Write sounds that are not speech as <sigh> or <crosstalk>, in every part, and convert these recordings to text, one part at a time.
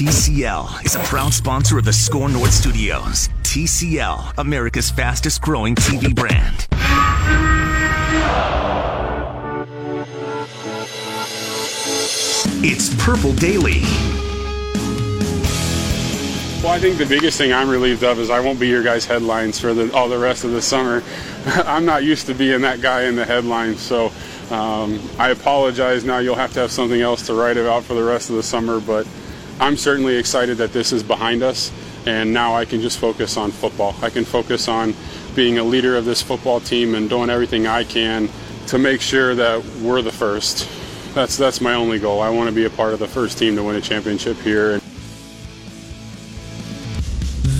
TCL is a proud sponsor of the SKOR North Studios. TCL, America's fastest growing TV brand. It's Purple Daily. Well, I think the biggest thing I'm relieved of is I won't be your guys' headlines for the, all the rest of the summer. <laughs> I'm not used to being that guy in the headlines, so um, I apologize. Now you'll have to have something else to write about for the rest of the summer, but I'm certainly excited that this is behind us, and now I can just focus on football. I can focus on being a leader of this football team and doing everything I can to make sure that we're the first. That's that's my only goal. I want to be a part of the first team to win a championship here.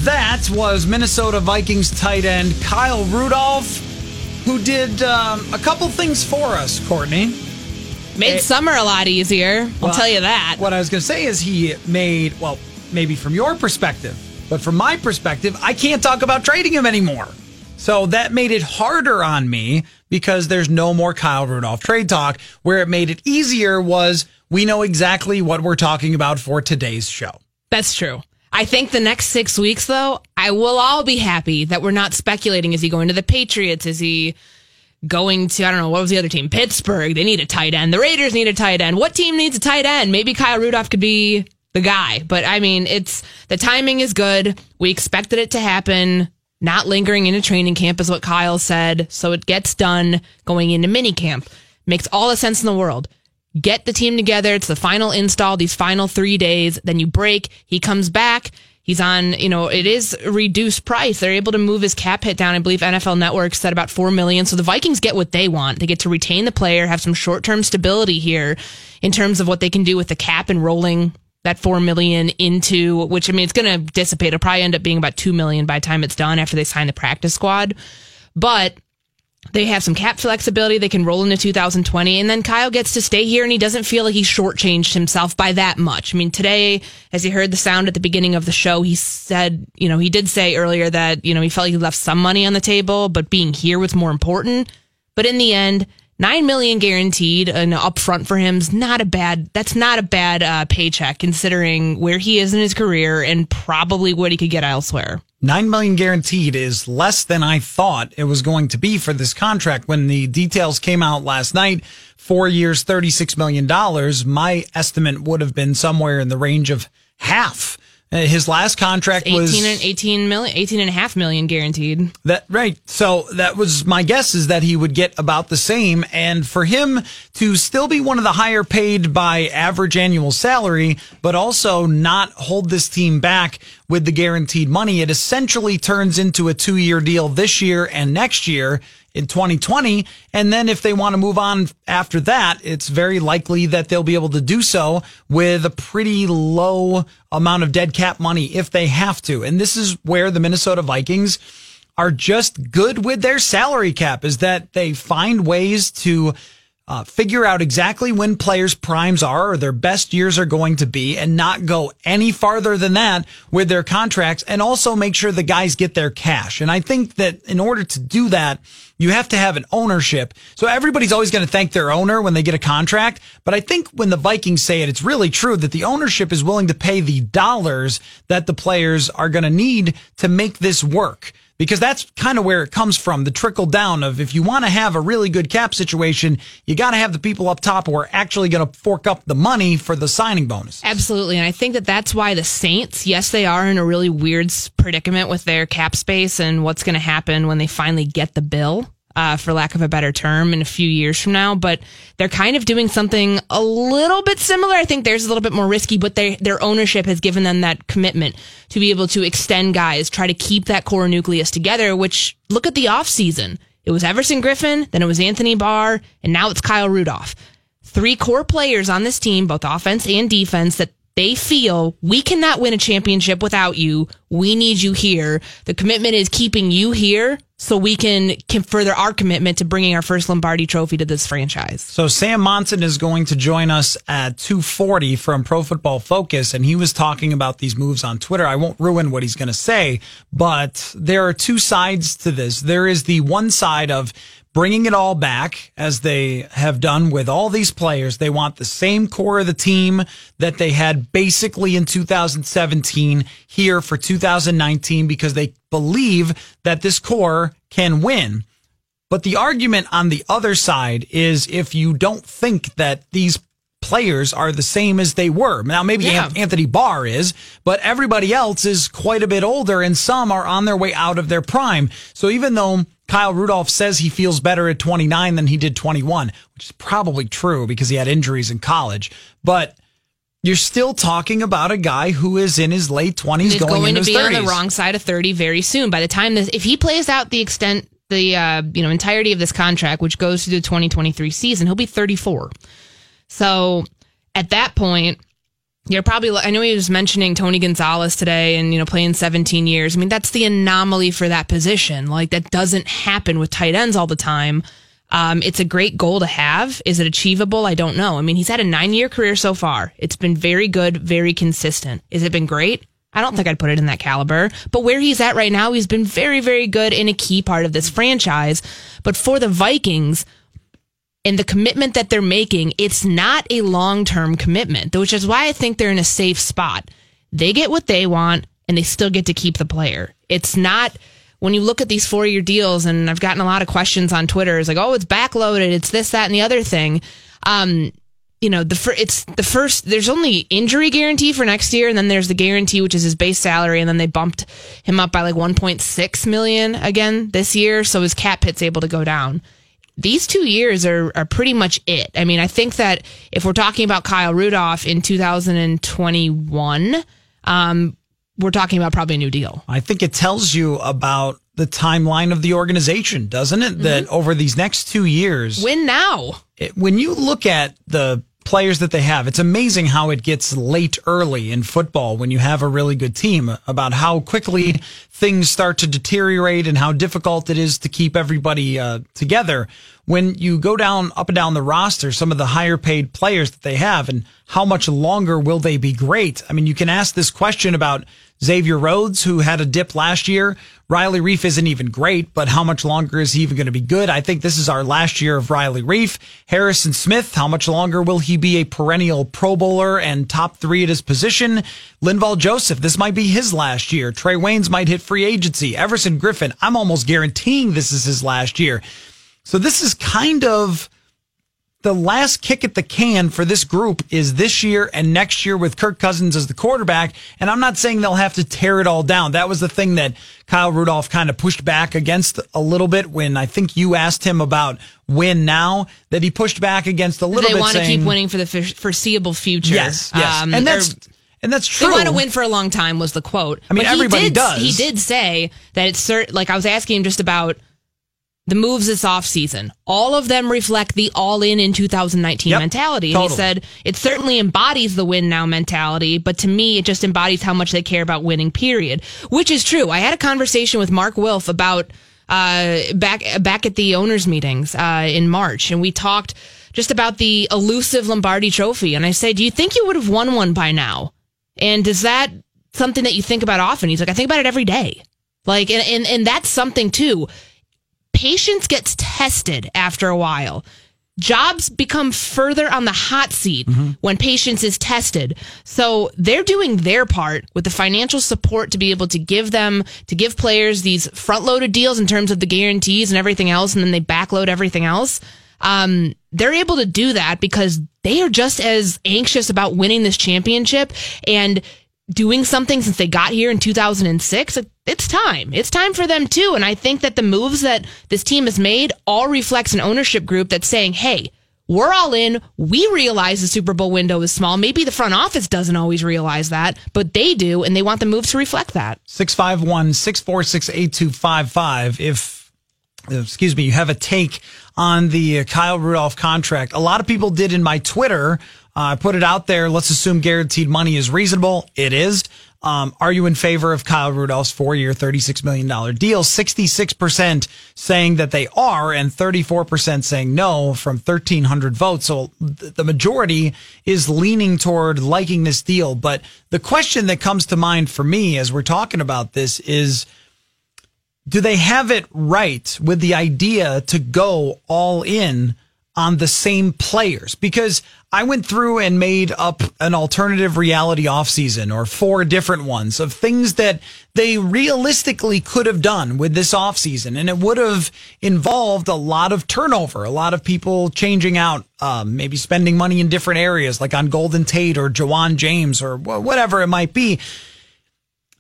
That was Minnesota Vikings tight end Kyle Rudolph, who did um, a couple things for us, Courtney. Made summer a lot easier. I'll Well, tell you that. What I was going to say is he made, well, maybe from your perspective, but from my perspective, I can't talk about trading him anymore. So that made it harder on me because there's no more Kyle Rudolph trade talk. Where it made it easier was we know exactly what we're talking about for today's show. That's true. I think the next six weeks, though, I will all be happy that we're not speculating. Is he going to the Patriots? Is he going to, I don't know, what was the other team? Pittsburgh. They need a tight end. The Raiders need a tight end. What team needs a tight end? Maybe Kyle Rudolph could be the guy. But I mean, it's the timing is good. We expected it to happen. Not lingering into training camp is what Kyle said. So it gets done going into mini camp. Makes all the sense in the world get the team together. It's the final install, these final three days. Then you break. He comes back. He's on, you know, it is reduced price. They're able to move his cap hit down. I believe NFL Network said about four million. So the Vikings get what they want. They get to retain the player, have some short term stability here in terms of what they can do with the cap and rolling that four million into which I mean it's gonna dissipate. It'll probably end up being about two million by the time it's done after they sign the practice squad. But they have some cap flexibility. They can roll into 2020. And then Kyle gets to stay here and he doesn't feel like he's shortchanged himself by that much. I mean, today, as he heard the sound at the beginning of the show, he said, you know, he did say earlier that, you know, he felt like he left some money on the table, but being here was more important. But in the end, Nine million guaranteed and upfront for him is not a bad. That's not a bad uh, paycheck considering where he is in his career and probably what he could get elsewhere. Nine million guaranteed is less than I thought it was going to be for this contract. When the details came out last night, four years, $36 million, my estimate would have been somewhere in the range of half. Uh, His last contract 18 was and 18 million, 18 and a half million guaranteed. that right. So that was my guess is that he would get about the same. And for him to still be one of the higher paid by average annual salary, but also not hold this team back with the guaranteed money, it essentially turns into a two year deal this year and next year in 2020. And then if they want to move on after that, it's very likely that they'll be able to do so with a pretty low amount of dead cap money if they have to. And this is where the Minnesota Vikings are just good with their salary cap is that they find ways to uh, figure out exactly when players' primes are or their best years are going to be and not go any farther than that with their contracts and also make sure the guys get their cash. And I think that in order to do that, you have to have an ownership. So everybody's always going to thank their owner when they get a contract. But I think when the Vikings say it, it's really true that the ownership is willing to pay the dollars that the players are going to need to make this work. Because that's kind of where it comes from the trickle down of if you want to have a really good cap situation, you got to have the people up top who are actually going to fork up the money for the signing bonus. Absolutely. And I think that that's why the Saints, yes, they are in a really weird predicament with their cap space and what's going to happen when they finally get the bill uh, for lack of a better term, in a few years from now. But they're kind of doing something a little bit similar. I think theirs is a little bit more risky, but they, their ownership has given them that commitment to be able to extend guys, try to keep that core nucleus together, which look at the offseason. It was Everson Griffen, then it was Anthony Barr, and now it's Kyle Rudolph. Three core players on this team, both offense and defense, that they feel we cannot win a championship without you. We need you here. The commitment is keeping you here so we can, can further our commitment to bringing our first Lombardi trophy to this franchise. So Sam Monson is going to join us at 240 from Pro Football Focus and he was talking about these moves on Twitter. I won't ruin what he's going to say, but there are two sides to this. There is the one side of bringing it all back as they have done with all these players. They want the same core of the team that they had basically in 2017 here for 2019 because they believe that this core can win. But the argument on the other side is if you don't think that these players are the same as they were. Now, maybe yeah. Anthony Barr is, but everybody else is quite a bit older and some are on their way out of their prime. So even though Kyle Rudolph says he feels better at 29 than he did 21, which is probably true because he had injuries in college. But you're still talking about a guy who is in his late 20s, going, going to be 30s. on the wrong side of 30 very soon. By the time this, if he plays out the extent, the uh, you know entirety of this contract, which goes through the 2023 season, he'll be 34. So at that point, you're probably, I know he was mentioning Tony Gonzalez today and, you know, playing 17 years. I mean, that's the anomaly for that position. Like, that doesn't happen with tight ends all the time. Um, it's a great goal to have. Is it achievable? I don't know. I mean, he's had a nine year career so far. It's been very good, very consistent. Has it been great? I don't think I'd put it in that caliber. But where he's at right now, he's been very, very good in a key part of this franchise. But for the Vikings, and the commitment that they're making, it's not a long term commitment, which is why I think they're in a safe spot. They get what they want and they still get to keep the player. It's not when you look at these four year deals, and I've gotten a lot of questions on Twitter, it's like, oh, it's backloaded, it's this, that, and the other thing. Um, you know, the fir- it's the first. There's only injury guarantee for next year, and then there's the guarantee, which is his base salary, and then they bumped him up by like 1.6 million again this year, so his cap hit's able to go down these two years are, are pretty much it. I mean, I think that if we're talking about Kyle Rudolph in 2021, um, we're talking about probably a new deal. I think it tells you about the timeline of the organization, doesn't it? Mm-hmm. That over these next two years, win now. It, when you look at the players that they have. It's amazing how it gets late early in football when you have a really good team about how quickly things start to deteriorate and how difficult it is to keep everybody uh, together. When you go down up and down the roster, some of the higher paid players that they have and how much longer will they be great? I mean, you can ask this question about Xavier Rhodes, who had a dip last year. Riley Reiff isn't even great, but how much longer is he even going to be good? I think this is our last year of Riley Reiff. Harrison Smith, how much longer will he be a perennial Pro Bowler and top three at his position? Linval Joseph, this might be his last year. Trae Waynes might hit free agency. Everson Griffen, I'm almost guaranteeing this is his last year. So this is kind of the last kick at the can for this group is this year and next year with Kirk Cousins as the quarterback. And I'm not saying they'll have to tear it all down. That was the thing that Kyle Rudolph kind of pushed back against a little bit when I think you asked him about win now that he pushed back against a little they bit. They want to keep winning for the foreseeable future. Yes, yes. Um, and that's, and that's true. They want to win for a long time was the quote. I mean, but everybody did, does. He did say that it's certain, like I was asking him just about the moves this offseason, all of them reflect the all in in 2019 yep, mentality. And totally. he said it certainly embodies the win now mentality, but to me, it just embodies how much they care about winning, period. Which is true. I had a conversation with Mark Wilf about uh, back back at the owners' meetings uh, in March, and we talked just about the elusive Lombardi trophy. And I said, Do you think you would have won one by now? And is that something that you think about often? He's like, I think about it every day. Like, and, and, and that's something too patience gets tested after a while. jobs become further on the hot seat Mm-hmm. when patience is tested. So they're doing their part with the financial support to be able to give them, to give players these front loaded deals in terms of the guarantees and everything else, and then they backload everything else. Um, they're able to do that because they are just as anxious about winning this championship and doing something since they got here in 2006. It's time. It's time for them too. And I think that the moves that this team has made all reflects an ownership group that's saying, Hey, we're all in. We realize the Super Bowl window is small. Maybe the front office doesn't always realize that, but they do, and they want the moves to reflect that. 651 646 8255. If, excuse me, you have a take on the uh, Kyle Rudolph contract. A lot of people did in my Twitter. Uh, I put it out there. Let's assume guaranteed money is reasonable. It is. Um, are you in favor of Kyle Rudolph's four year, $36 million deal? 66% saying that they are and 34% saying no from 1,300 votes. So th- the majority is leaning toward liking this deal. But the question that comes to mind for me as we're talking about this is, do they have it right with the idea to go all in on the same players? Because I went through and made up an alternative reality offseason or four different ones of things that they realistically could have done with this offseason. And it would have involved a lot of turnover, a lot of people changing out, um, maybe spending money in different areas like on Golden Tate or Ja'Wuan James or wh- whatever it might be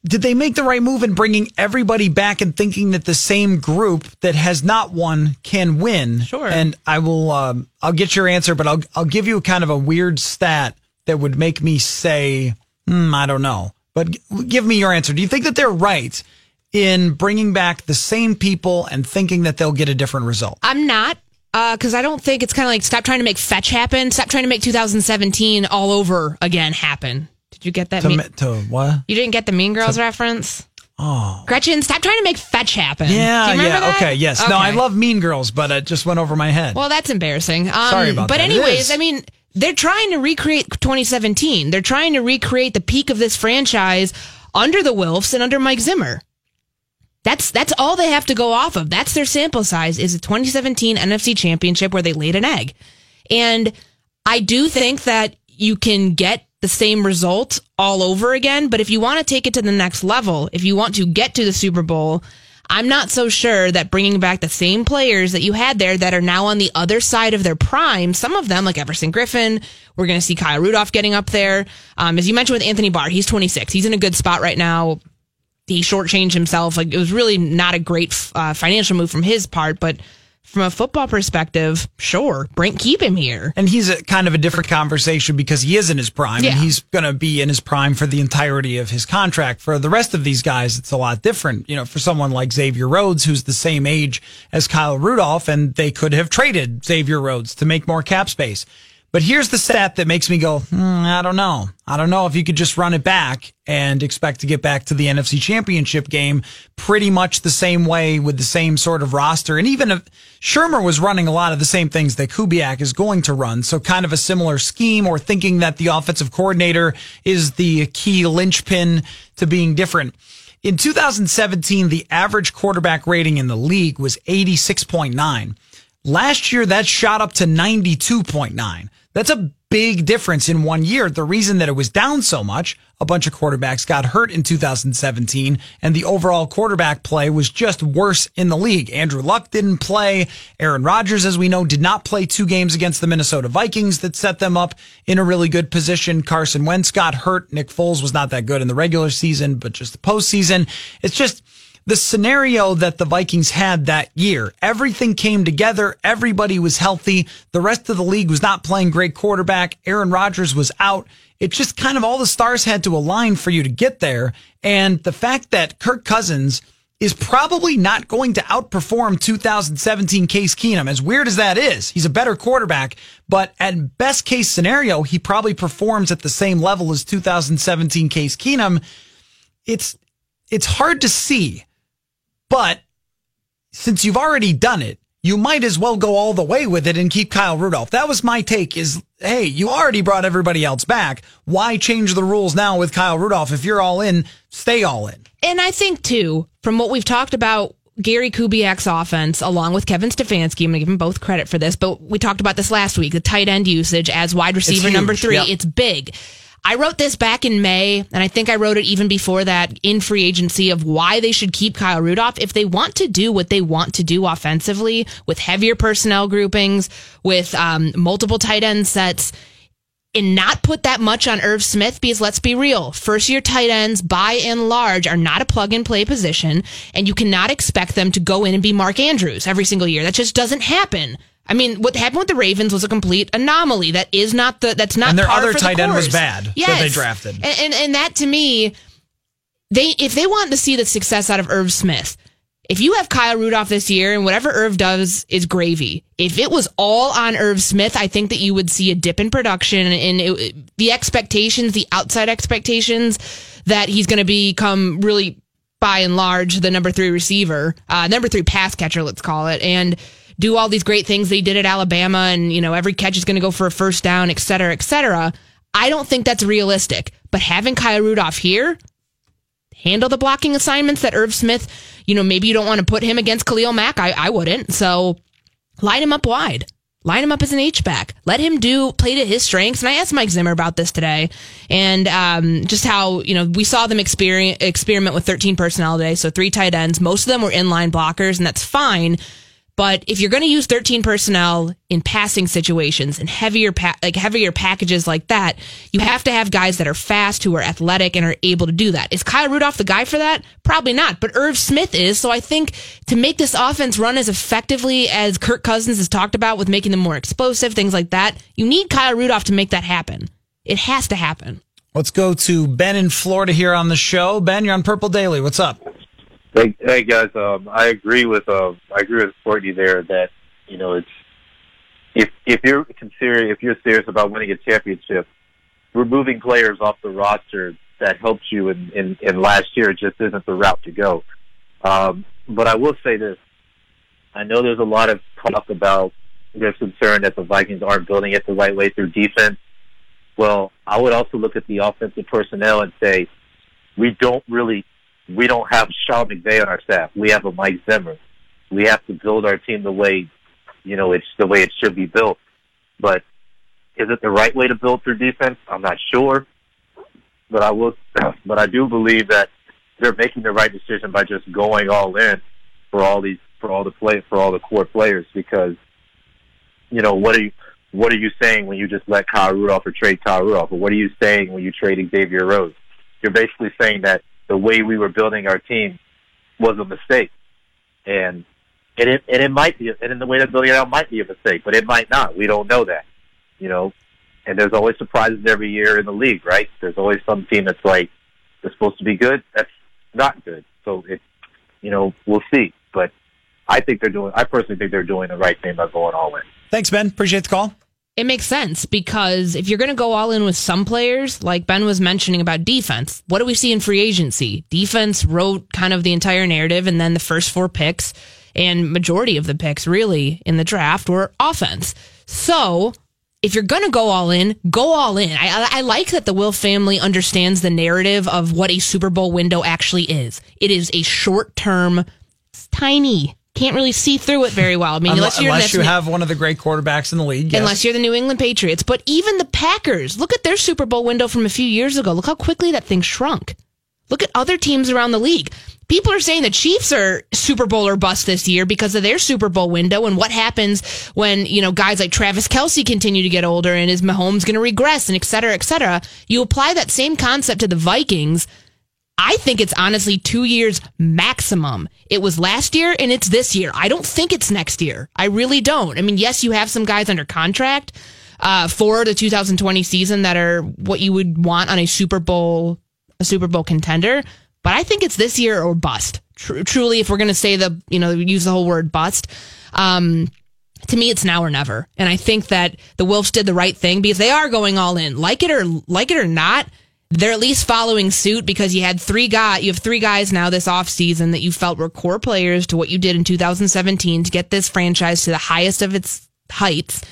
did they make the right move in bringing everybody back and thinking that the same group that has not won can win? Sure. And I will, um, I'll get your answer, but I'll, I'll give you kind of a weird stat that would make me say, hmm, I don't know. But g- give me your answer. Do you think that they're right in bringing back the same people and thinking that they'll get a different result? I'm not. Because I don't think it's kind of like stop trying to make fetch happen. Stop trying to make 2017 all over again happen. Did you get that? To, mean- to what? you didn't get the Mean Girls reference? Oh. Gretchen, stop trying to make fetch happen. Yeah, Do you remember yeah, that? okay, yes. No, I love Mean Girls, but it just went over my head. Well, that's embarrassing. Um, Sorry about but that. It anyways. I mean, they're trying to recreate 2017. They're trying to recreate the peak of this franchise under the Wilfs and under Mike Zimmer. That's that's all they have to go off of. That's their sample size is a 2017 NFC Championship where they laid an egg. And I do think that you can get the same result all over again, but if you want to take it to the next level, if you want to get to the Super Bowl, I'm not so sure that bringing back the same players that you had there that are now on the other side of their prime, some of them like Everson Griffen, we're going to see Kyle Rudolph getting up there. Um, as you mentioned with Anthony Barr, he's 26. He's in a good spot right now. He shortchanged himself. Like it was really not a great uh, financial move from his part, but from a football perspective, sure, bring keep him here. And he's a kind of a different conversation because he is in his prime Yeah. and he's going to be in his prime for the entirety of his contract. For the rest of these guys, it's a lot different. You know, for someone like Xavier Rhodes, who's the same age as Kyle Rudolph, and they could have traded Xavier Rhodes to make more cap space. But here's the stat that makes me go, hmm, I don't know. I don't know if you could just run it back and expect to get back to the NFC championship game pretty much the same way with the same sort of roster. And even if Shurmur was running a lot of the same things that Kubiak is going to run. So kind of a similar scheme or thinking that the offensive coordinator is the key linchpin to being different. In 2017, the average quarterback rating in the league was 86.9. Last year, that shot up to 92.9. That's a big difference in one year. The reason that it was down so much, a bunch of quarterbacks got hurt in 2017, and the overall quarterback play was just worse in the league. Andrew Luck didn't play. Aaron Rodgers, as we know, did not play two games against the Minnesota Vikings that set them up in a really good position. Carson Wentz got hurt. Nick Foles was not that good in the regular season, but just the postseason. It's just, the scenario that the Vikings had that year. Everything came together. Everybody was healthy. The rest of the league was not playing great quarterback. Aaron Rodgers was out. It just kind of all the stars had to align for you to get there. And the fact that Kirk Cousins is probably not going to outperform 2017 Case Keenum, as weird as that is. He's a better quarterback, but at best case scenario, he probably performs at the same level as 2017 Case Keenum. It's, it's hard to see. But since you've already done it, you might as well go all the way with it and keep Kyle Rudolph. That was my take is, hey, you already brought everybody else back. Why change the rules now with Kyle Rudolph? If you're all in, stay all in. And I think too, from what we've talked about Gary Kubiak's offense, along with Kevin Stefanski, I'm going to give them both credit for this, but we talked about this last week the tight end usage as wide receiver number three. yep. It's big. I wrote this back in May, and I think I wrote it even before that in free agency of why they should keep Kyle Rudolph. If they want to do what they want to do offensively with heavier personnel groupings, with um, multiple tight end sets, and not put that much on Irv Smith because let's be real, first year tight ends by and large are not a plug and play position and you cannot expect them to go in and be Mark Andrews every single year. That just doesn't happen. I mean, what happened with the Ravens was a complete anomaly. That is not the that's not And their other for the tight end was bad that Yes. they drafted. And, and and that to me, they if they want to see the success out of Irv Smith, if you have Kyle Rudolph this year and whatever Irv does is gravy. If it was all on Irv Smith, I think that you would see a dip in production and it, the expectations, the outside expectations that he's going to become really by and large the number three receiver, uh, number three pass catcher, let's call it, and do all these great things they did at Alabama, and you know every catch is going to go for a first down, et cetera, et cetera. I don't think that's realistic. But having Kyle Rudolph here, handle the blocking assignments that Irv Smith, you know, maybe you don't want to put him against Khalil Mack. I, I wouldn't. So line him up wide. Line him up as an H back. Let him do play to his strengths. And I asked Mike Zimmer about this today, and um, just how you know we saw them experiment with 13 personnel today. So three tight ends. Most of them were inline blockers, and that's fine. But if you're going to use 13 personnel in passing situations and heavier pa- like heavier packages like that, you have to have guys that are fast, who are athletic, and are able to do that. Is Kyle Rudolph the guy for that? Probably not. But Irv Smith is. So I think to make this offense run as effectively as Kirk Cousins has talked about with making them more explosive, things like that, you need Kyle Rudolph to make that happen. It has to happen. Let's go to Ben in Florida here on the show. Ben, you're on Purple Daily. What's up? Hey, hey guys, um, I agree with uh, I agree with Courtney there that you know it's if if you're considering if you're serious about winning a championship, removing players off the roster that helped you in, in, in last year just isn't the route to go. Um, but I will say this: I know there's a lot of talk about there's concern that the Vikings aren't building it the right way through defense. Well, I would also look at the offensive personnel and say we don't really we don't have Sean McVay on our staff. We have a Mike Zimmer. We have to build our team the way, you know, it's the way it should be built. But is it the right way to build through defense? I'm not sure. But I will, <clears throat> but I do believe that they're making the right decision by just going all in for all these, for all the play, for all the core players because, you know, what are you, what are you saying when you just let Kyle Rudolph or trade Kyle Rudolph? Or what are you saying when you trade Xavier Rhodes? You're basically saying that the way we were building our team was a mistake. And and it and it might be and in the way they're building it out might be a mistake, but it might not. We don't know that. You know. And there's always surprises every year in the league, right? There's always some team that's like they're supposed to be good, that's not good. So it you know, we'll see. But I think they're doing I personally think they're doing the right thing by going all in. Thanks, Ben. Appreciate the call. It makes sense because if you're going to go all in with some players, like Ben was mentioning about defense, what do we see in free agency? Defense wrote kind of the entire narrative, and then the first four picks and majority of the picks really in the draft were offense. So if you're going to go all in, go all in. I, I like that the Wilf family understands the narrative of what a Super Bowl window actually is. It is a short term, tiny. Can't really see through it very well. I mean, unless, Unless, you're unless you have one of the great quarterbacks in the league. yes. Unless you're the New England Patriots. But even the Packers, look at their Super Bowl window from a few years ago. Look how quickly that thing shrunk. Look at other teams around the league. People are saying the Chiefs are Super Bowl or bust this year because of their Super Bowl window and what happens when, you know, guys like Travis Kelce continue to get older and is Mahomes going to regress and et cetera, et cetera. You apply that same concept to the Vikings. I think it's honestly two years maximum. It was last year and it's this year. I don't think it's next year. I really don't. I mean, yes, you have some guys under contract uh, for the 2020 season that are what you would want on a Super Bowl, a Super Bowl contender. But I think it's this year or bust. Tr- truly, if we're going to say the, you know, use the whole word bust, um, to me, it's now or never. And I think that the Wolves did the right thing because they are going all in, like it or like it or not. They're at least following suit because you had three guys. You have three guys now this offseason that you felt were core players to what you did in 2017 to get this franchise to the highest of its heights,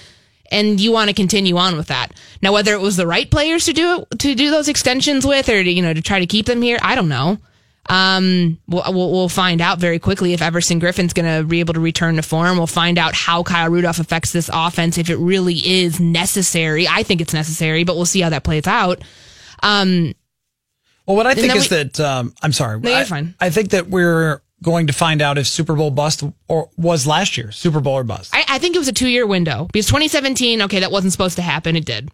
and you want to continue on with that. Now, whether it was the right players to do it, to do those extensions with, or to, you know to try to keep them here, I don't know. Um, we'll, we'll find out very quickly if Everson Griffen's going to be able to return to form. We'll find out how Kyle Rudolph affects this offense if it really is necessary. I think it's necessary, but we'll see how that plays out. Um, well, what I think is we, that um, I'm sorry. No, you're I, fine. I think that we're going to find out if Super Bowl bust or was last year Super Bowl or bust. I, I think it was a two year window because 2017, okay, that wasn't supposed to happen. It did,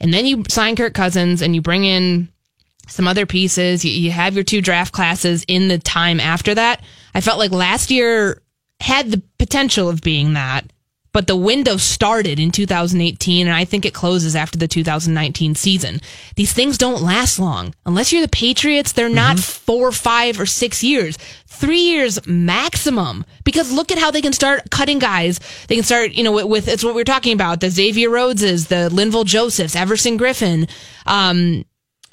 and then you sign Kirk Cousins and you bring in some other pieces. You, you have your two draft classes in the time after that. I felt like last year had the potential of being that, but the window started in 2018 and I think it closes after the 2019 season. These things don't last long. Unless you're the Patriots, they're not four, five, or six years. Three years maximum. Because look at how they can start cutting guys. They can start, you know, with, with it's what we are talking about. The Xavier Rhodeses, the Linval Josephs, Everson Griffen. Um,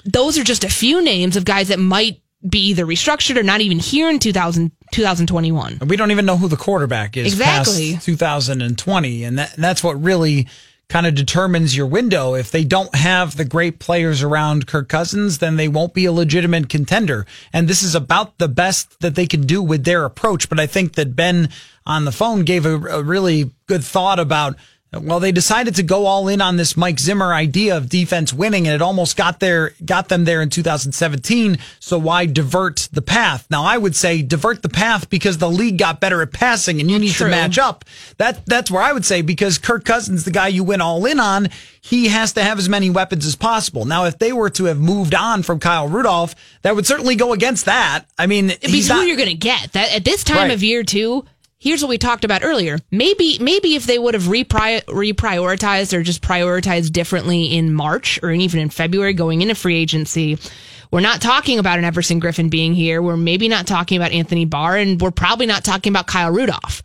those are just a few names of guys that might be either restructured or not even here in 2000, 2021. We don't even know who the quarterback is Exactly. past 2020. And that, that's what really kind of determines your window. If they don't have the great players around Kirk Cousins, then they won't be a legitimate contender. And this is about the best that they can do with their approach. But I think that Ben on the phone gave a, a really good thought about well, they decided to go all in on this Mike Zimmer idea of defense winning, and it almost got there, got them there in 2017. So why divert the path? Now, I would say divert the path because the league got better at passing, and you need True. to match up. That that's where I would say because Kirk Cousins, the guy you went all in on, he has to have as many weapons as possible. Now, if they were to have moved on from Kyle Rudolph, that would certainly go against that. I mean, because he's who not, you're going to get that at this time Right. of year too. Here's what we talked about earlier. Maybe, maybe if they would have repri- reprioritized or just prioritized differently in March or even in February going into free agency, we're not talking about an Everson Griffen being here. We're maybe not talking about Anthony Barr and we're probably not talking about Kyle Rudolph.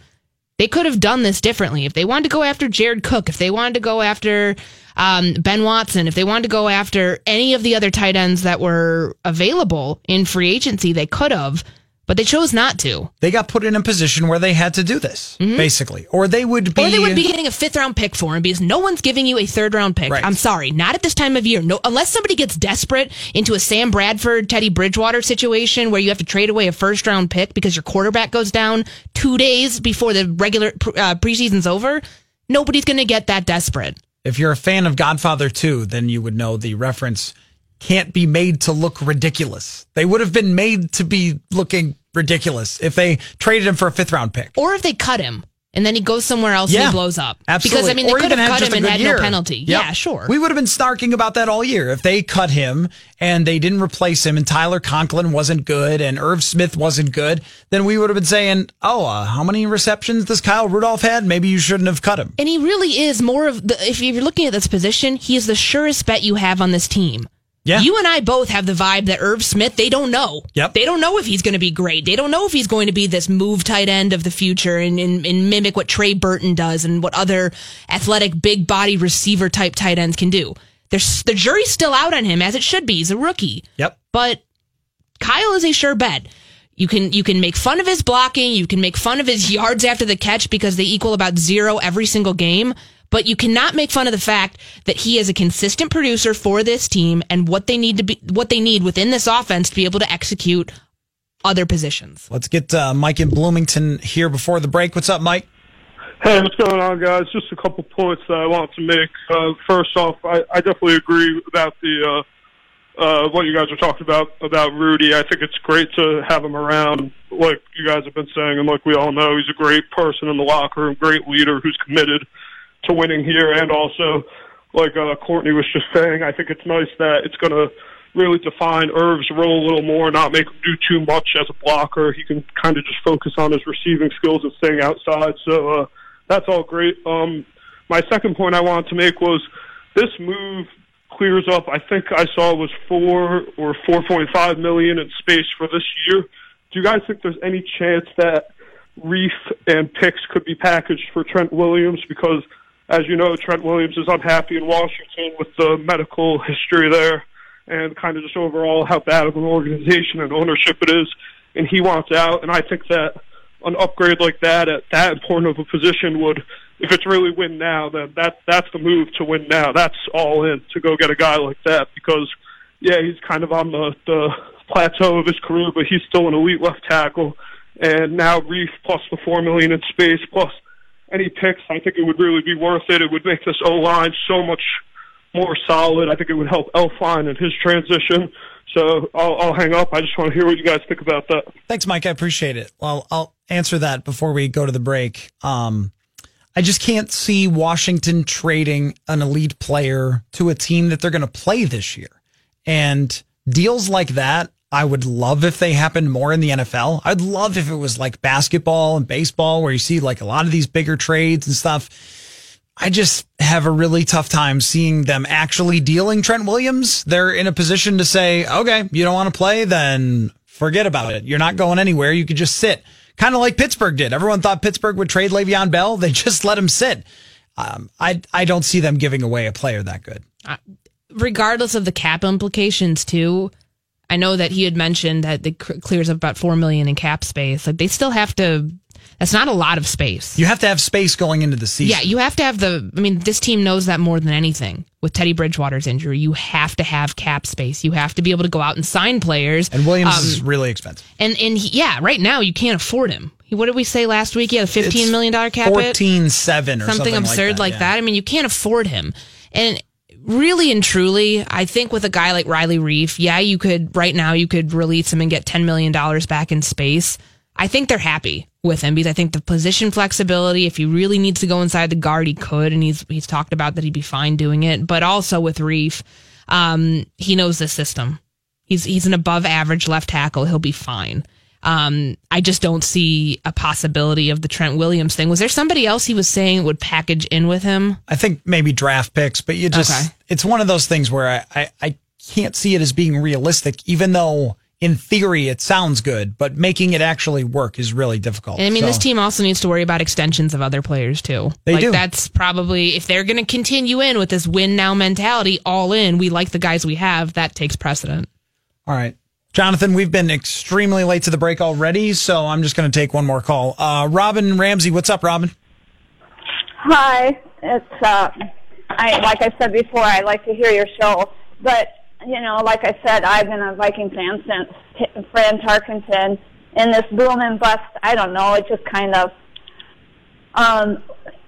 They could have done this differently. If they wanted to go after Jared Cook, if they wanted to go after um, Ben Watson, if they wanted to go after any of the other tight ends that were available in free agency, they could have, but they chose not to. they got put in a position where they had to do this, basically, or they would be. Mm-hmm. Or they would be getting a fifth round pick for him because no one's giving you a third round pick. Right. I'm sorry, not at this time of year. No, unless somebody gets desperate into a Sam Bradford, Teddy Bridgewater situation where you have to trade away a first round pick because your quarterback goes down two days before the regular uh, preseason's over. Nobody's going to get that desperate. If you're a fan of Godfather 2, then you would know the reference can't be made to look ridiculous. They would have been made to be looking ridiculous if they traded him for a fifth round pick. Or if they cut him and then he goes somewhere else and he blows up. Absolutely. Because I mean, they Or could have cut just him a and had year. no penalty. Yep. Yeah, sure. We would have been snarking about that all year if they cut him and they didn't replace him and Tyler Conklin wasn't good and Irv Smith wasn't good. Then we would have been saying, oh, uh, how many receptions does Kyle Rudolph had? Maybe you shouldn't have cut him. And he really is more of the, if you're looking at this position, he is the surest bet you have on this team. Yeah. You and I both have the vibe that Irv Smith, they don't know. Yep. They don't know if he's going to be great. They don't know if he's going to be this move tight end of the future and, and, and mimic what Trey Burton does and what other athletic, big body receiver type tight ends can do. There's, the jury's still out on him as it should be. He's a rookie. Yep. But Kyle is a sure bet. You can you can make fun of his blocking, you can make fun of his yards after the catch because they equal about zero every single game, but you cannot make fun of the fact that he is a consistent producer for this team and what they need to be what they need within this offense to be able to execute other positions. Let's get uh, Mike in Bloomington here before the break. What's up, Mike? Hey, what's going on, guys? Just a couple points that I want to make. Uh, first off, I, I definitely agree about the uh, uh, what you guys are talking about about Rudy. I think it's great to have him around, like you guys have been saying, and like we all know, he's a great person in the locker room, great leader who's committed to winning here, and also, like uh, Courtney was just saying, I think it's nice that it's going to really define Irv's role a little more, not make him do too much as a blocker. He can kind of just focus on his receiving skills and staying outside. So uh, that's all great. Um, my second point I wanted to make was this move clears up. I think I saw it was four or four point five million in space for this year. Do you guys think there's any chance that Reiff and picks could be packaged for Trent Williams? Because as you know, Trent Williams is unhappy in Washington with the medical history there and kind of just overall how bad of an organization and ownership it is, and he wants out. And I think that an upgrade like that at that important of a position would, if it's really win now, then that that's the move to win now. That's all in to go get a guy like that because, yeah, he's kind of on the the plateau of his career, but he's still an elite left tackle. And now Reiff plus the four million in space plus any picks, I think it would really be worth it. It would make this O line so much more solid. I think it would help Elflein in his transition. So I'll, I'll hang up. I just want to hear what you guys think about that. Thanks, Mike. I appreciate it. Well, I'll answer that before we go to the break. Um, I just can't see Washington trading an elite player to a team that they're going to play this year. And deals like that, I would love if they happened more in the NFL. I'd love if it was like basketball and baseball where you see like a lot of these bigger trades and stuff. I just have a really tough time seeing them actually dealing Trent Williams. They're in a position to say, okay, you don't want to play, then forget about it. You're not going anywhere. You could just sit. Kind of like Pittsburgh did. Everyone thought Pittsburgh would trade Le'Veon Bell. <laughs> They just let him sit. Um, I, I don't see them giving away a player that good. Uh, regardless of the cap implications, too, I know that he had mentioned that it clears up about four million in cap space. Like they still have to that's not a lot of space. You have to have space going into the season. Yeah, you have to have the. I mean, this team knows that more than anything. With Teddy Bridgewater's injury, you have to have cap space. You have to be able to go out and sign players. And Williams um, is really expensive. And and he, yeah, right now you can't afford him. What did we say last week? He had a fifteen it's million dollar cap. Fourteen seven or something, something absurd like that, like yeah. that. I mean, you can't afford him. And really and truly, I think with a guy like Riley Reiff, yeah, you could right now you could release him and get ten million dollars back in space. I think they're happy with him because I think the position flexibility, if he really needs to go inside the guard, he could, and he's he's talked about that he'd be fine doing it. But also with Reiff, um, he knows the system. He's he's an above average left tackle. He'll be fine. Um, I just don't see a possibility of the Trent Williams thing. Was there somebody else he was saying would package in with him? I think maybe draft picks, but you just okay. it's one of those things where I, I, I can't see it as being realistic, even though in theory it sounds good, but making it actually work is really difficult. And I mean, so, this team also needs to worry about extensions of other players too. They like, do. That's probably if they're going to continue in with this win now mentality, all in. We like the guys we have. That takes precedent. All right. Jonathan, we've been extremely late to the break already, so I'm just going to take one more call. Uh, Robin Ramsey, what's up, Robin? Hi, it's uh, I like I said before, I like to hear your show, but you know, like I said, I've been a Viking fan since Fran Tarkenton, and this boom and bust. I don't know, it just kind of. Um,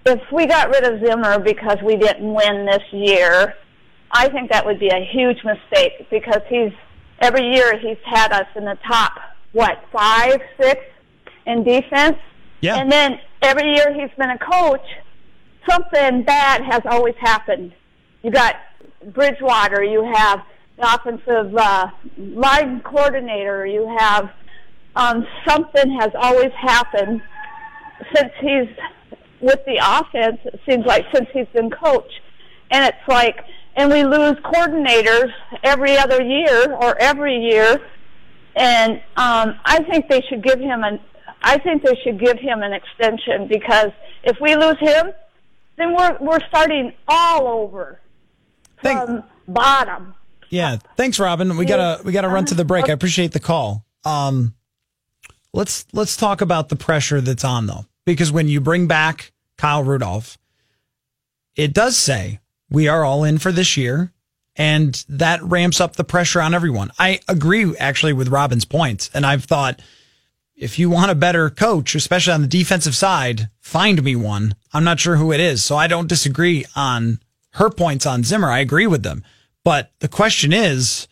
if we got rid of Zimmer because we didn't win this year, I think that would be a huge mistake because he's every year he's had us in the top, what, five, six in defense? Yeah. And then every year he's been a coach, something bad has always happened. You got Bridgewater, you have the offensive uh, line coordinator, you have um, something has always happened since he's with the offense. It seems like since he's been coach, and it's like and we lose coordinators every other year or every year. And um, I think they should give him an. I think they should give him an extension because if we lose him, then we're we're starting all over from bottom. Yeah, thanks, Robin. We gotta we gotta run to the break. I appreciate the call. Um, let's let's talk about the pressure that's on though, because when you bring back Kyle Rudolph, it does say we are all in for this year. And that ramps up the pressure on everyone. I agree actually with Robin's points. And I've thought if you want a better coach, especially on the defensive side, find me one. I'm not sure who it is. So I don't disagree on her points on Zimmer. I agree with them. But the question is,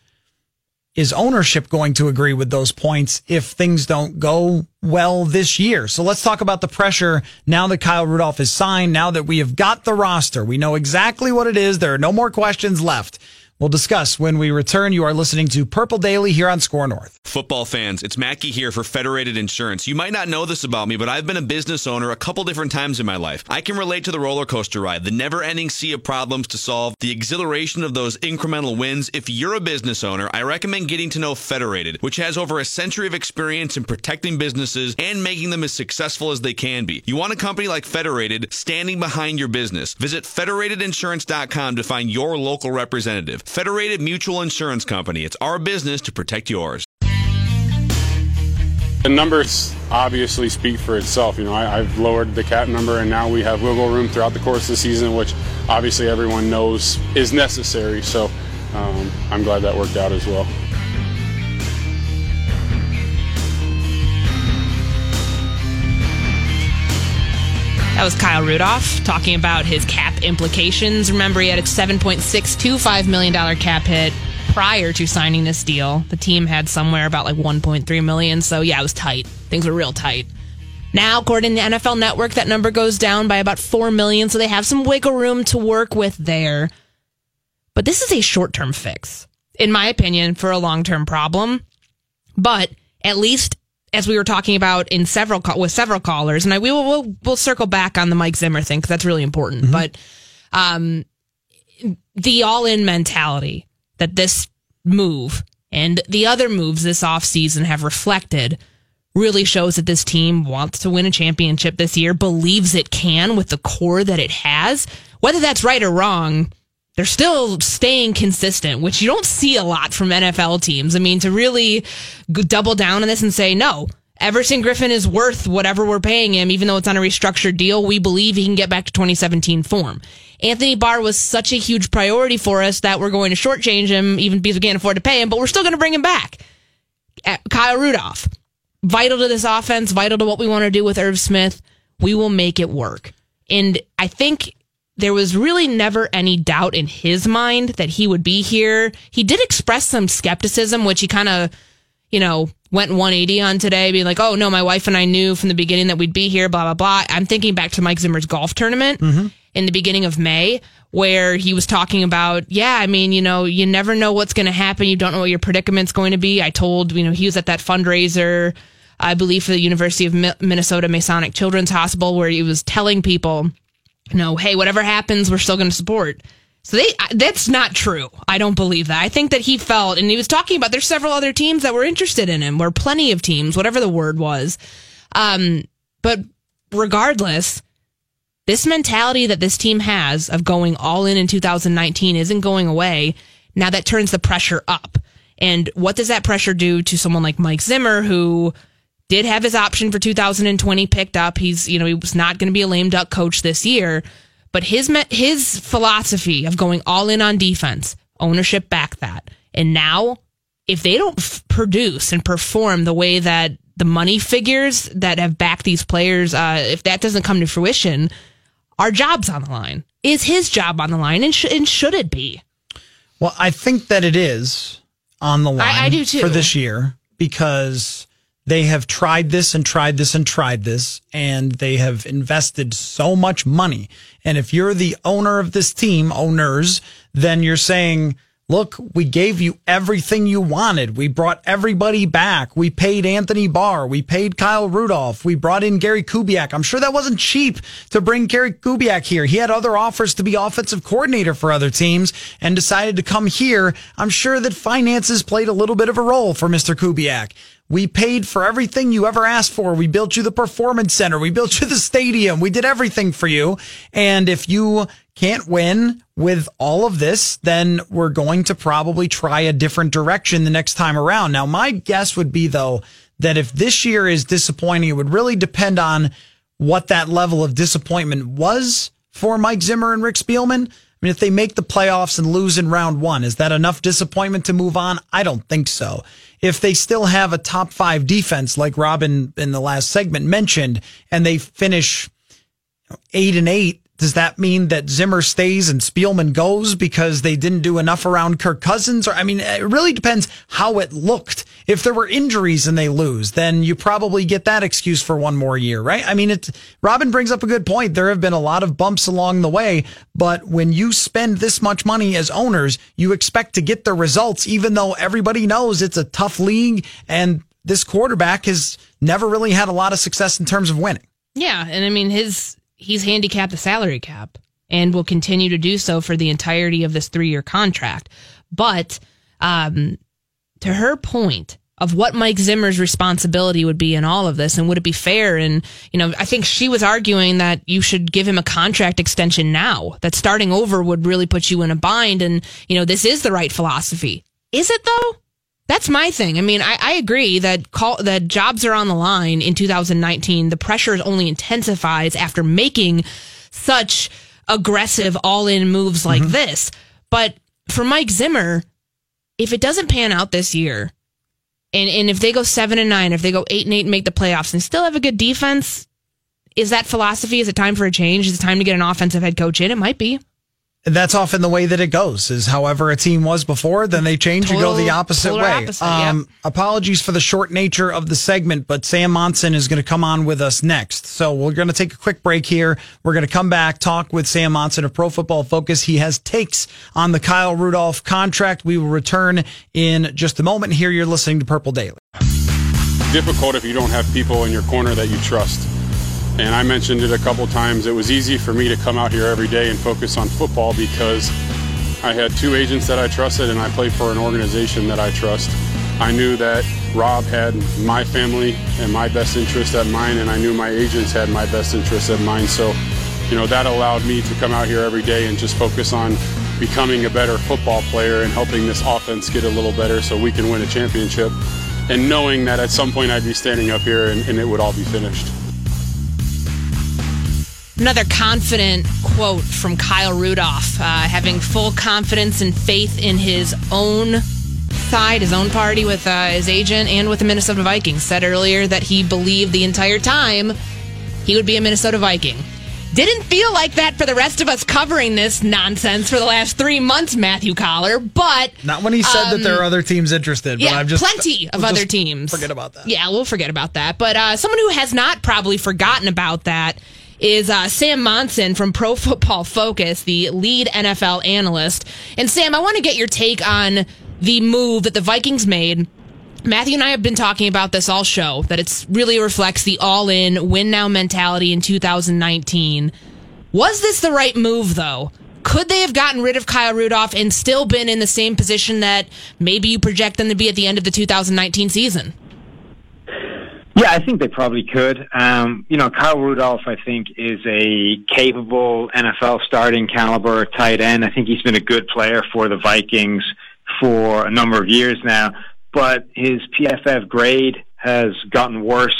is ownership going to agree with those points if things don't go well this year? So let's talk about the pressure now that Kyle Rudolph is signed, now that we have got the roster. We know exactly what it is. There are no more questions left. We'll discuss when we return. You are listening to Purple Daily here on SKOR North. Football fans, it's Mackey here for Federated Insurance. You might not know this about me, but I've been a business owner a couple different times in my life. I can relate to the roller coaster ride, the never ending sea of problems to solve, the exhilaration of those incremental wins. If you're a business owner, I recommend getting to know Federated, which has over a century of experience in protecting businesses and making them as successful as they can be. You want a company like Federated standing behind your business. Visit federatedinsurance.com to find your local representative. Federated Mutual Insurance Company. It's our business to protect yours. The numbers obviously speak for itself. You know, I, have lowered the cap number, and now we have wiggle room throughout the course of the season, which obviously everyone knows is necessary. So um, I'm glad that worked out as well. That was Kyle Rudolph talking about his cap implications. Remember, he had a $7.625 million cap hit prior to signing this deal. The team had somewhere about like 1.3 million. So yeah, it was tight. Things were real tight. Now, according to the NFL Network, that number goes down by about 4 million. So they have some wiggle room to work with there. But this is a short term fix, in my opinion, for a long term problem. But at least as we were talking about in several with several callers, and I we will we'll, we'll circle back on the Mike Zimmer thing because that's really important. But um, the all in mentality that this move and the other moves this offseason have reflected really shows that this team wants to win a championship this year, believes it can with the core that it has. Whether that's right or wrong, they're still staying consistent, which you don't see a lot from NFL teams. I mean, to really double down on this and say, no, Everson Griffen is worth whatever we're paying him, even though it's on a restructured deal. We believe he can get back to 2017 form. Anthony Barr was such a huge priority for us that we're going to shortchange him, even because we can't afford to pay him, but we're still going to bring him back. Kyle Rudolph, vital to this offense, vital to what we want to do with Irv Smith. We will make it work. And I think there was really never any doubt in his mind that he would be here. He did express some skepticism, which he kind of, you know, went 180 on today, being like, oh no, my wife and I knew from the beginning that we'd be here, blah, blah, blah. I'm thinking back to Mike Zimmer's golf tournament mm-hmm. in the beginning of May, where he was talking about, yeah, I mean, you know, you never know what's going to happen. You don't know what your predicament's going to be. I told, you know, he was at that fundraiser, I believe, for the University of Mi- Minnesota Masonic Children's Hospital, where he was telling people, know, hey, whatever happens, we're still going to support. So they, that's not true. I don't believe that. I think that he felt, and he was talking about there's several other teams that were interested in him, or plenty of teams, whatever the word was. Um, but regardless, this mentality that this team has of going all in in 2019 isn't going away. Now that turns the pressure up. And what does that pressure do to someone like Mike Zimmer, who did have his option for 2020 picked up? He's, you know, he was not going to be a lame duck coach this year, but his his philosophy of going all in on defense, ownership back that, and now if they don't f- produce and perform the way that the money figures that have backed these players, uh, if that doesn't come to fruition, our job's on the line. Is his job on the line, and, sh- and should it be? Well, I think that it is on the line I do too. for this year because they have tried this and tried this and tried this, and they have invested so much money. And if you're the owner of this team, owners, then you're saying, look, we gave you everything you wanted. We brought everybody back. We paid Anthony Barr. We paid Kyle Rudolph. We brought in Gary Kubiak. I'm sure that wasn't cheap to bring Gary Kubiak here. He had other offers to be offensive coordinator for other teams and decided to come here. I'm sure that finances played a little bit of a role for Mr. Kubiak. We paid for everything you ever asked for. We built you the performance center. We built you the stadium. We did everything for you. And if you can't win with all of this, then we're going to probably try a different direction the next time around. Now, my guess would be though, that if this year is disappointing, it would really depend on what that level of disappointment was for Mike Zimmer and Rick Spielman. I mean, if they make the playoffs and lose in round one, is that enough disappointment to move on? I don't think so. If they still have a top five defense, like Robin in the last segment mentioned, and they finish eight and eight, does that mean that Zimmer stays and Spielman goes because they didn't do enough around Kirk Cousins? Or, I mean, it really depends how it looked. If there were injuries and they lose, then you probably get that excuse for one more year, right? I mean, it's, Robin brings up a good point. There have been a lot of bumps along the way, but when you spend this much money as owners, you expect to get the results, even though everybody knows it's a tough league and this quarterback has never really had a lot of success in terms of winning. Yeah, and I mean his he's handicapped the salary cap and will continue to do so for the entirety of this three year contract. But um, to her point of what Mike Zimmer's responsibility would be in all of this, and would it be fair? And you know, I think she was arguing that you should give him a contract extension now. That starting over would really put you in a bind. And you know, this is the right philosophy. Is it though? That's my thing. I mean, I, I agree that call, that jobs are on the line in 2019. The pressure only intensifies after making such aggressive all-in moves like mm-hmm. this. But for Mike Zimmer, if it doesn't pan out this year, and and if they go seven and nine, if they go eight and eight and make the playoffs and still have a good defense, Is that philosophy? Is it time for a change? Is it time to get an offensive head coach in? It might be. That's often the way that it goes. Is however a team was before, then they change Total, and go the opposite way. opposite, um, yep. Apologies for the short nature of the segment, but Sam Monson is going to come on with us next. So we're going to take a quick break here. We're going to come back, talk with Sam Monson of Pro Football Focus. He has takes on the Kyle Rudolph contract. We will return in just a moment. Here, you're listening to Purple Daily. difficult if you don't have people in your corner that you trust. And I mentioned it a couple times. It was easy for me to come out here every day and focus on football because I had two agents that I trusted and I played for an organization that I trust. I knew that Rob had my family and my best interest at mine, and I knew my agents had my best interest at mine. So, you know, that allowed me to come out here every day and just focus on becoming a better football player and helping this offense get a little better so we can win a championship. And knowing that at some point I'd be standing up here and, and it would all be finished. Another confident quote from Kyle Rudolph, uh, having full confidence and faith in his own side, his own party with uh, his agent and with the Minnesota Vikings. Said earlier that he believed the entire time he would be a Minnesota Viking. Didn't feel like that for the rest of us covering this nonsense for the last three months, Matthew Coller. But Not when he said that there um, are other teams interested, but yeah, I'm just plenty of we'll other teams. Forget about that. Yeah, we'll forget about that. But uh, someone who has not probably forgotten about that is uh, Sam Monson from Pro Football Focus, the lead NFL analyst. And Sam, I want to get your take on the move that the Vikings made. Matthew and I have been talking about this all show that it's really reflects the all in win now mentality in 2019. Was this the right move though? Could they have gotten rid of Kyle Rudolph and still been in the same position that maybe you project them to be at the end of the 2019 season? Yeah, I think they probably could. Um, you know, Kyle Rudolph, I think, is a capable NFL starting caliber tight end. I think he's been a good player for the Vikings for a number of years now, but his PFF grade has gotten worse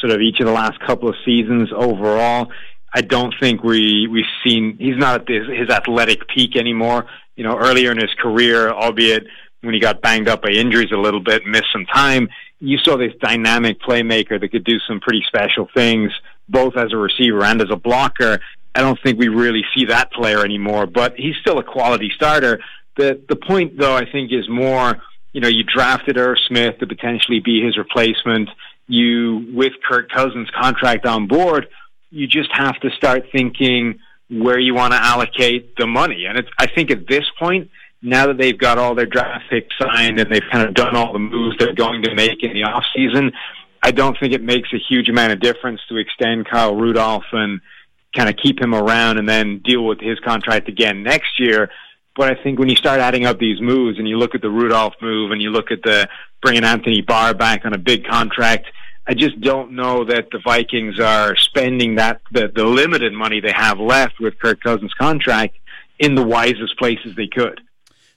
sort of each of the last couple of seasons overall. I don't think we we've seen he's not at his, his athletic peak anymore. You know, earlier in his career, albeit when he got banged up by injuries a little bit, missed some time, you saw this dynamic playmaker that could do some pretty special things, both as a receiver and as a blocker. I don't think we really see that player anymore, but he's still a quality starter. The the point though I think is more, you know, you drafted Irv Smith to potentially be his replacement. You with Kirk Cousins' contract on board, you just have to start thinking where you want to allocate the money. And it's, I think at this point, now that they've got all their draft picks signed and they've kind of done all the moves they're going to make in the off season, I don't think it makes a huge amount of difference to extend Kyle Rudolph and kind of keep him around and then deal with his contract again next year. But I think when you start adding up these moves and you look at the Rudolph move and you look at the bringing Anthony Barr back on a big contract, I just don't know that the Vikings are spending that the, the limited money they have left with Kirk Cousins' contract in the wisest places they could.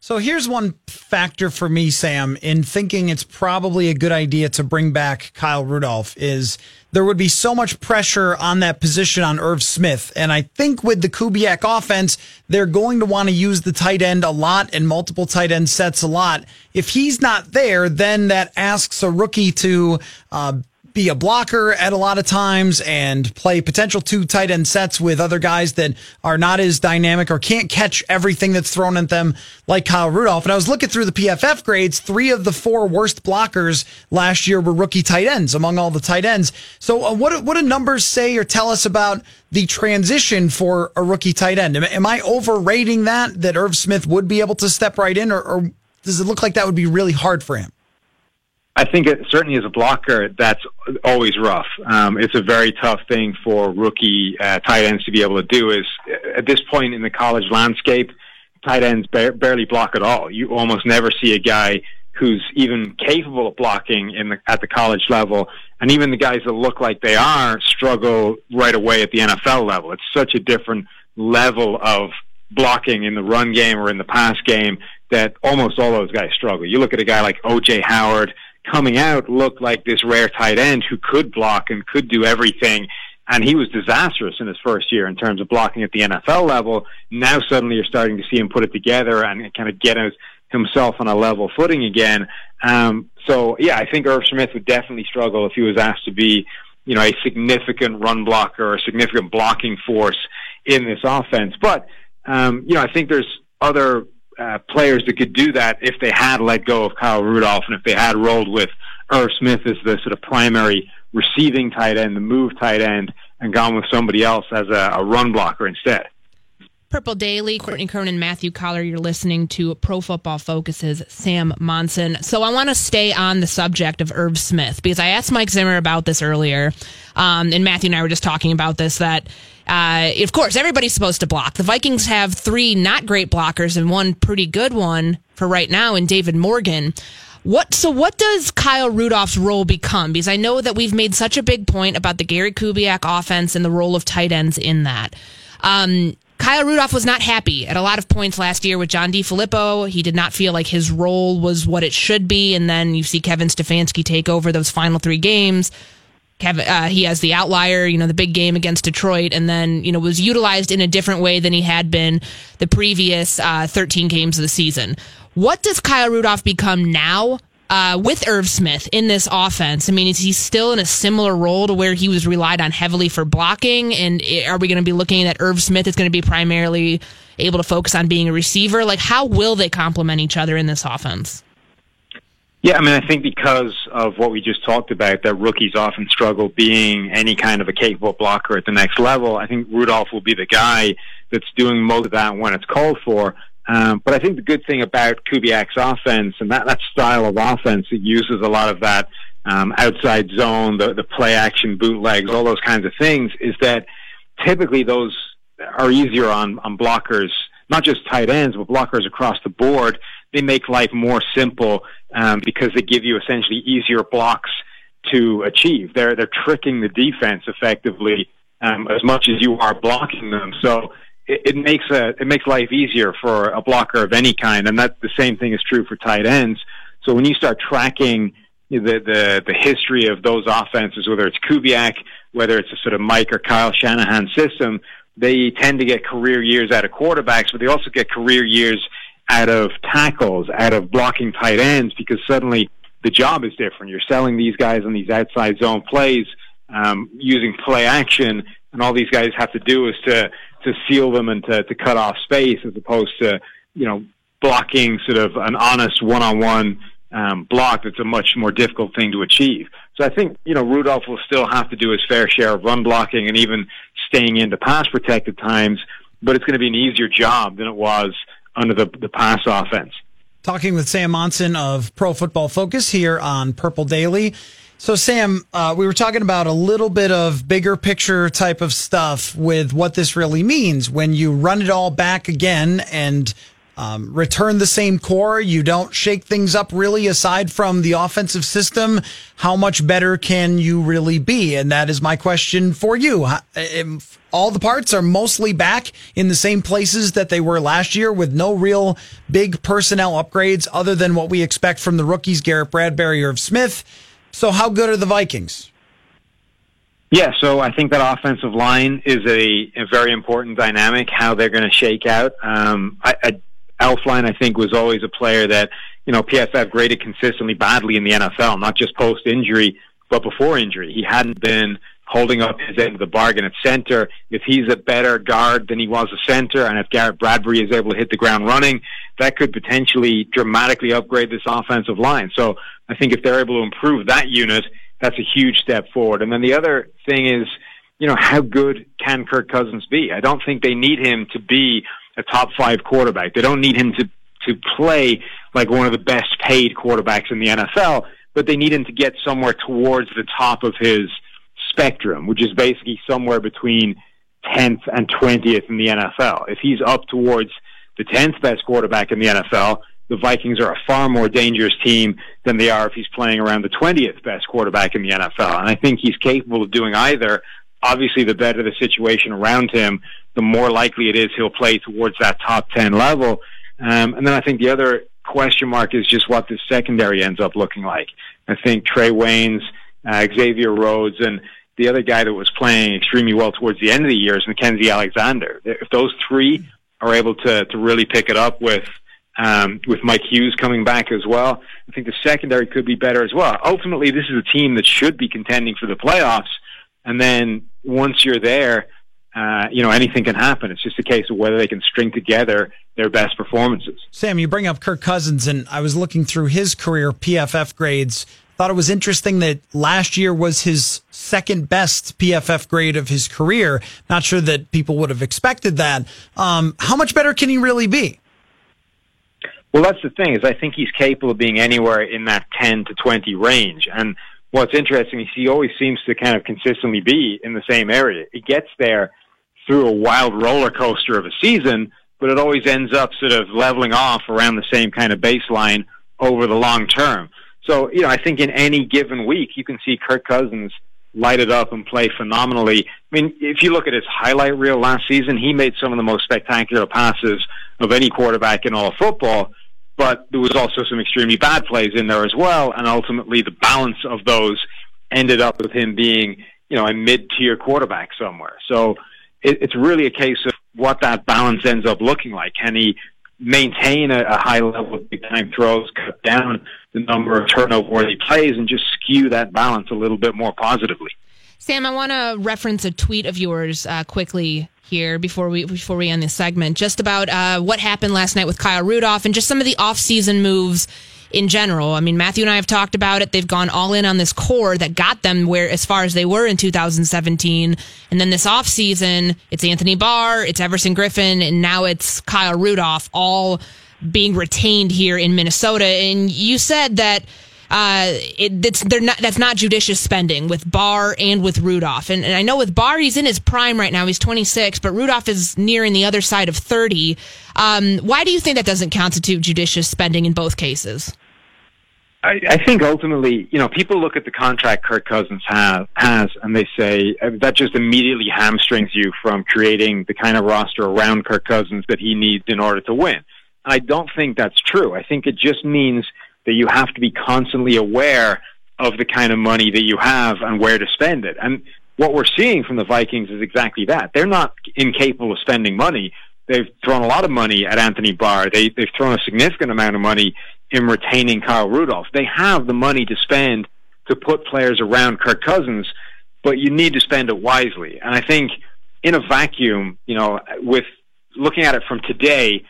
So here's one factor for me, Sam, in thinking it's probably a good idea to bring back Kyle Rudolph is there would be so much pressure on that position on Irv Smith. And I think with the Kubiak offense, they're going to want to use the tight end a lot and multiple tight end sets a lot. If he's not there, then that asks a rookie to, uh, be a blocker at a lot of times and play potential two tight end sets with other guys that are not as dynamic or can't catch everything that's thrown at them like Kyle Rudolph. And I was looking through the PFF grades. Three of the four worst blockers last year were rookie tight ends among all the tight ends. So uh, what, what do numbers say or tell us about the transition for a rookie tight end? Am, am I overrating that, that Irv Smith would be able to step right in or, or does it look like that would be really hard for him? I think it certainly as a blocker, that's always rough. Um, it's a very tough thing for rookie uh, tight ends to be able to do. Is at this point in the college landscape, tight ends ba- barely block at all. You almost never see a guy who's even capable of blocking in the, at the college level, and even the guys that look like they are struggle right away at the NFL level. It's such a different level of blocking in the run game or in the pass game that almost all those guys struggle. You look at a guy like O.J. Howard coming out looked like this rare tight end who could block and could do everything. And he was disastrous in his first year in terms of blocking at the NFL level. Now suddenly you're starting to see him put it together and kind of get his, himself on a level footing again. Um, so yeah, I think Irv Smith would definitely struggle if he was asked to be you know, a significant run blocker or a significant blocking force in this offense. But, um, you know, I think there's other uh, players that could do that if they had let go of Kyle Rudolph and if they had rolled with Irv Smith as the sort of primary receiving tight end, the move tight end, and gone with somebody else as a, a run blocker instead. Purple Daily, Courtney Cronin, Matthew Coller. You're listening to Pro Football Focus's Sam Monson. So I want to stay on the subject of Irv Smith because I asked Mike Zimmer about this earlier, um, and Matthew and I were just talking about this. That uh, of course everybody's supposed to block. The Vikings have three not great blockers and one pretty good one for right now in David Morgan. What so what does Kyle Rudolph's role become? Because I know that we've made such a big point about the Gary Kubiak offense and the role of tight ends in that. Um, Kyle Rudolph was not happy at a lot of points last year with John DeFilippo. He did not feel like his role was what it should be. And then you see Kevin Stefanski take over those final three games. Kevin, uh, he has the outlier, you know, the big game against Detroit, and then, you know, was utilized in a different way than he had been the previous uh, 13 games of the season. What does Kyle Rudolph become now uh, with Irv Smith in this offense? I mean, is he still in a similar role to where he was relied on heavily for blocking? And are we going to be looking at Irv Smith is going to be primarily able to focus on being a receiver? Like, how will they complement each other in this offense? Yeah, I mean, I think because of what we just talked about, that rookies often struggle being any kind of a capable blocker at the next level. I think Rudolph will be the guy that's doing most of that when it's called for. Um, but I think the good thing about Kubiak's offense and that, that style of offense, it uses a lot of that um, outside zone, the, the play action bootlegs, all those kinds of things, is that typically those are easier on, on blockers, not just tight ends, but blockers across the board. They make life more simple um, because they give you essentially easier blocks to achieve. They're they're tricking the defense effectively um, as much as you are blocking them. So it, it makes a it makes life easier for a blocker of any kind, and that the same thing is true for tight ends. So when you start tracking the the the history of those offenses, whether it's Kubiak, whether it's a sort of Mike or Kyle Shanahan system, they tend to get career years out of quarterbacks, but they also get career years out of tackles, out of blocking tight ends, because suddenly the job is different. You're selling these guys on these outside zone plays, um, using play action, and all these guys have to do is to to seal them and to, to cut off space as opposed to, you know, blocking sort of an honest one-on-one um, block that's a much more difficult thing to achieve. So I think, you know, Rudolph will still have to do his fair share of run blocking and even staying into pass protected times, but it's going to be an easier job than it was under the, the pass offense. Talking with Sam Monson of Pro Football Focus here on Purple Daily. So, Sam, uh, we were talking about a little bit of bigger picture type of stuff with what this really means when you run it all back again and um, return the same core. You don't shake things up really aside from the offensive system. How much better can you really be? And that is my question for you. All the parts are mostly back in the same places that they were last year with no real big personnel upgrades other than what we expect from the rookies, Garrett Bradbury Irv Smith. So, how good are the Vikings? Yeah, so I think that offensive line is a, a very important dynamic. How they're going to shake out. Um, I, I, Elflein, I think, was always a player that you know PFF graded consistently badly in the NFL, not just post injury, but before injury. He hadn't been holding up his end of the bargain at center. If he's a better guard than he was a center, and if Garrett Bradbury is able to hit the ground running, that could potentially dramatically upgrade this offensive line. So I think if they're able to improve that unit, that's a huge step forward. And then the other thing is, you know, how good can Kirk Cousins be? I don't think they need him to be a top five quarterback. They don't need him to to play like one of the best paid quarterbacks in the NFL, but they need him to get somewhere towards the top of his spectrum, which is basically somewhere between 10th and 20th in the NFL. If he's up towards the 10th best quarterback in the NFL, the Vikings are a far more dangerous team than they are if he's playing around the 20th best quarterback in the NFL. And I think he's capable of doing either. Obviously, the better the situation around him, the more likely it is he'll play towards that top 10 level. Um, and then I think the other question mark is just what the secondary ends up looking like. I think Trae Waynes, uh, Xavier Rhodes, and the other guy that was playing extremely well towards the end of the year is Mackensie Alexander. If those three are able to, to really pick it up with um, with Mike Hughes coming back as well. I think the secondary could be better as well. Ultimately, this is a team that should be contending for the playoffs, And then once you're there, uh, you know, anything can happen. It's just a case of whether they can string together their best performances. Sam, you bring up Kirk Cousins, and I was looking through his career PFF grades. Thought it was interesting that last year was his second best PFF grade of his career. Not sure that people would have expected that. Um, how much better can he really be? Well, that's the thing is I think he's capable of being anywhere in that 10 to 20 range. And what's interesting is he always seems to kind of consistently be in the same area. He gets there through a wild roller coaster of a season, but it always ends up sort of leveling off around the same kind of baseline over the long term. So, you know, I think in any given week, you can see Kirk Cousins light it up and play phenomenally. I mean, if you look at his highlight reel last season, he made some of the most spectacular passes of any quarterback in all of football but there was also some extremely bad plays in there as well, and ultimately the balance of those ended up with him being, you know, a mid-tier quarterback somewhere. So it, it's really a case of what that balance ends up looking like. Can he maintain a, a high level of big time throws, cut down the number of turnover worthy plays, and just skew that balance a little bit more positively? Sam, I want to reference a tweet of yours uh, quickly here before we before we end this segment, just about uh, what happened last night with Kyle Rudolph and just some of the offseason moves in general. I mean, Matthew and I have talked about it. They've gone all in on this core that got them where as far as they were in 2017. And then this offseason, it's Anthony Barr, it's Everson Griffen, and now it's Kyle Rudolph all being retained here in Minnesota. And you said that uh, it, it's they're not that's not judicious spending with Barr and with Rudolph. And, and I know with Barr, he's in his prime right now. He's 26, but Rudolph is nearing the other side of 30. Um, why do you think that doesn't constitute judicious spending in both cases? I, I think ultimately, you know, people look at the contract Kirk Cousins have, has and they say uh, that just immediately hamstrings you from creating the kind of roster around Kirk Cousins that he needs in order to win. I don't think that's true. I think it just means that you have to be constantly aware of the kind of money that you have and where to spend it. And what we're seeing from the Vikings is exactly that. They're not incapable of spending money. They've thrown a lot of money at Anthony Barr. They, they've thrown a significant amount of money in retaining Kyle Rudolph. They have the money to spend to put players around Kirk Cousins, but you need to spend it wisely. And I think in a vacuum, you know, with looking at it from today,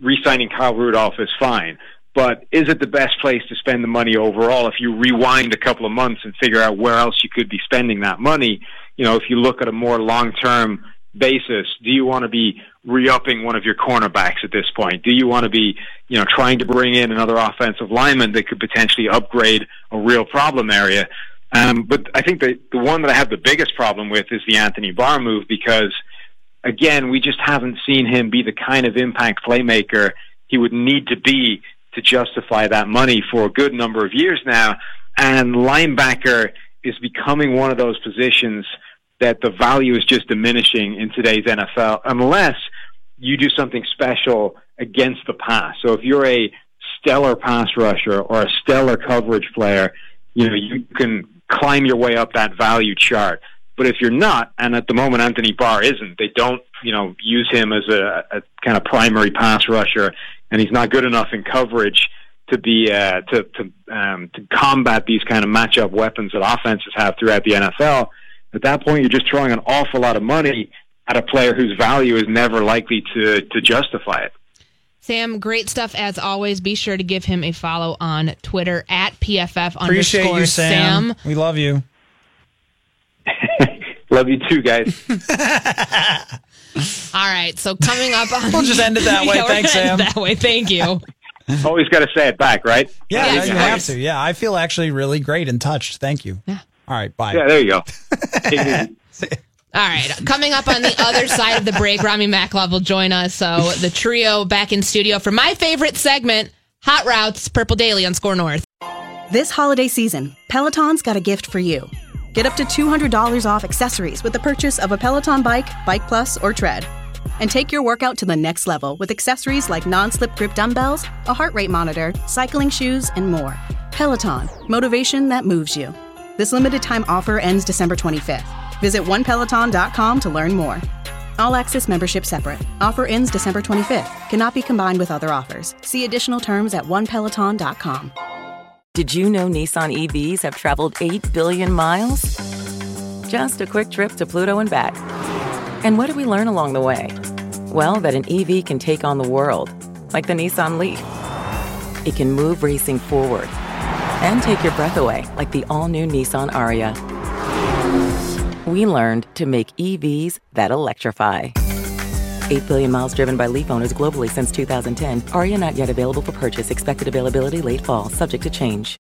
re-signing Kyle Rudolph is fine. But is it the best place to spend the money overall? If you rewind a couple of months and figure out where else you could be spending that money, you know, if you look at a more long-term basis, do you want to be re-upping one of your cornerbacks at this point? Do you want to be, you know, trying to bring in another offensive lineman that could potentially upgrade a real problem area? Um, but I think the the one that I have the biggest problem with is the Anthony Barr move because, again, we just haven't seen him be the kind of impact playmaker he would need to be to justify that money for a good number of years now. And linebacker is becoming one of those positions that the value is just diminishing in today's NFL unless you do something special against the pass. So if you're a stellar pass rusher or a stellar coverage player, you know, you can climb your way up that value chart. But if you're not, and at the moment Anthony Barr isn't, they don't, you know, use him as a, a kind of primary pass rusher and he's not good enough in coverage to be uh, to to um, to combat these kind of matchup weapons that offenses have throughout the NFL. At that point, you're just throwing an awful lot of money at a player whose value is never likely to to justify it. Sam, great stuff as always. Be sure to give him a follow on Twitter at PFF Appreciate underscore you, Sam. Sam. We love you. <laughs> Love you too, guys. <laughs> All right, so coming up on <laughs> We'll just end it that way. Yeah, Thanks, Sam. That way, thank you. Always got to say it back, right? Yeah, Yes, no, you have to. Yeah, I feel actually really great and touched. Thank you. Yeah. All right, bye. Yeah, there you go. <laughs> Take it easy. All right, coming up on the other side of the break, Rami Maklov will join us. So the trio back in studio for my favorite segment, Hot Routes, Purple Daily on SKOR North. This holiday season, Peloton's got a gift for you. Get up to $200 off accessories with the purchase of a Peloton bike, Bike Plus, or Tread. And take your workout to the next level with accessories like non slip grip dumbbells, a heart rate monitor, cycling shoes, and more. Peloton, motivation that moves you. This limited time offer ends December 25th. Visit onepeloton.com to learn more. All access membership separate. Offer ends December 25th. Cannot be combined with other offers. See additional terms at onepeloton.com. Did you know Nissan EVs have traveled 8 billion miles? just a quick trip to Pluto and back. And what did we learn along the way? Well, that an EV can take on the world, like the Nissan Leaf. It can move racing forward and take your breath away, like the all new Nissan Ariya. We learned to make EVs that electrify. 8 billion miles driven by Leaf owners globally since 2010. Ariya not yet available for purchase. Expected availability late fall, subject to change.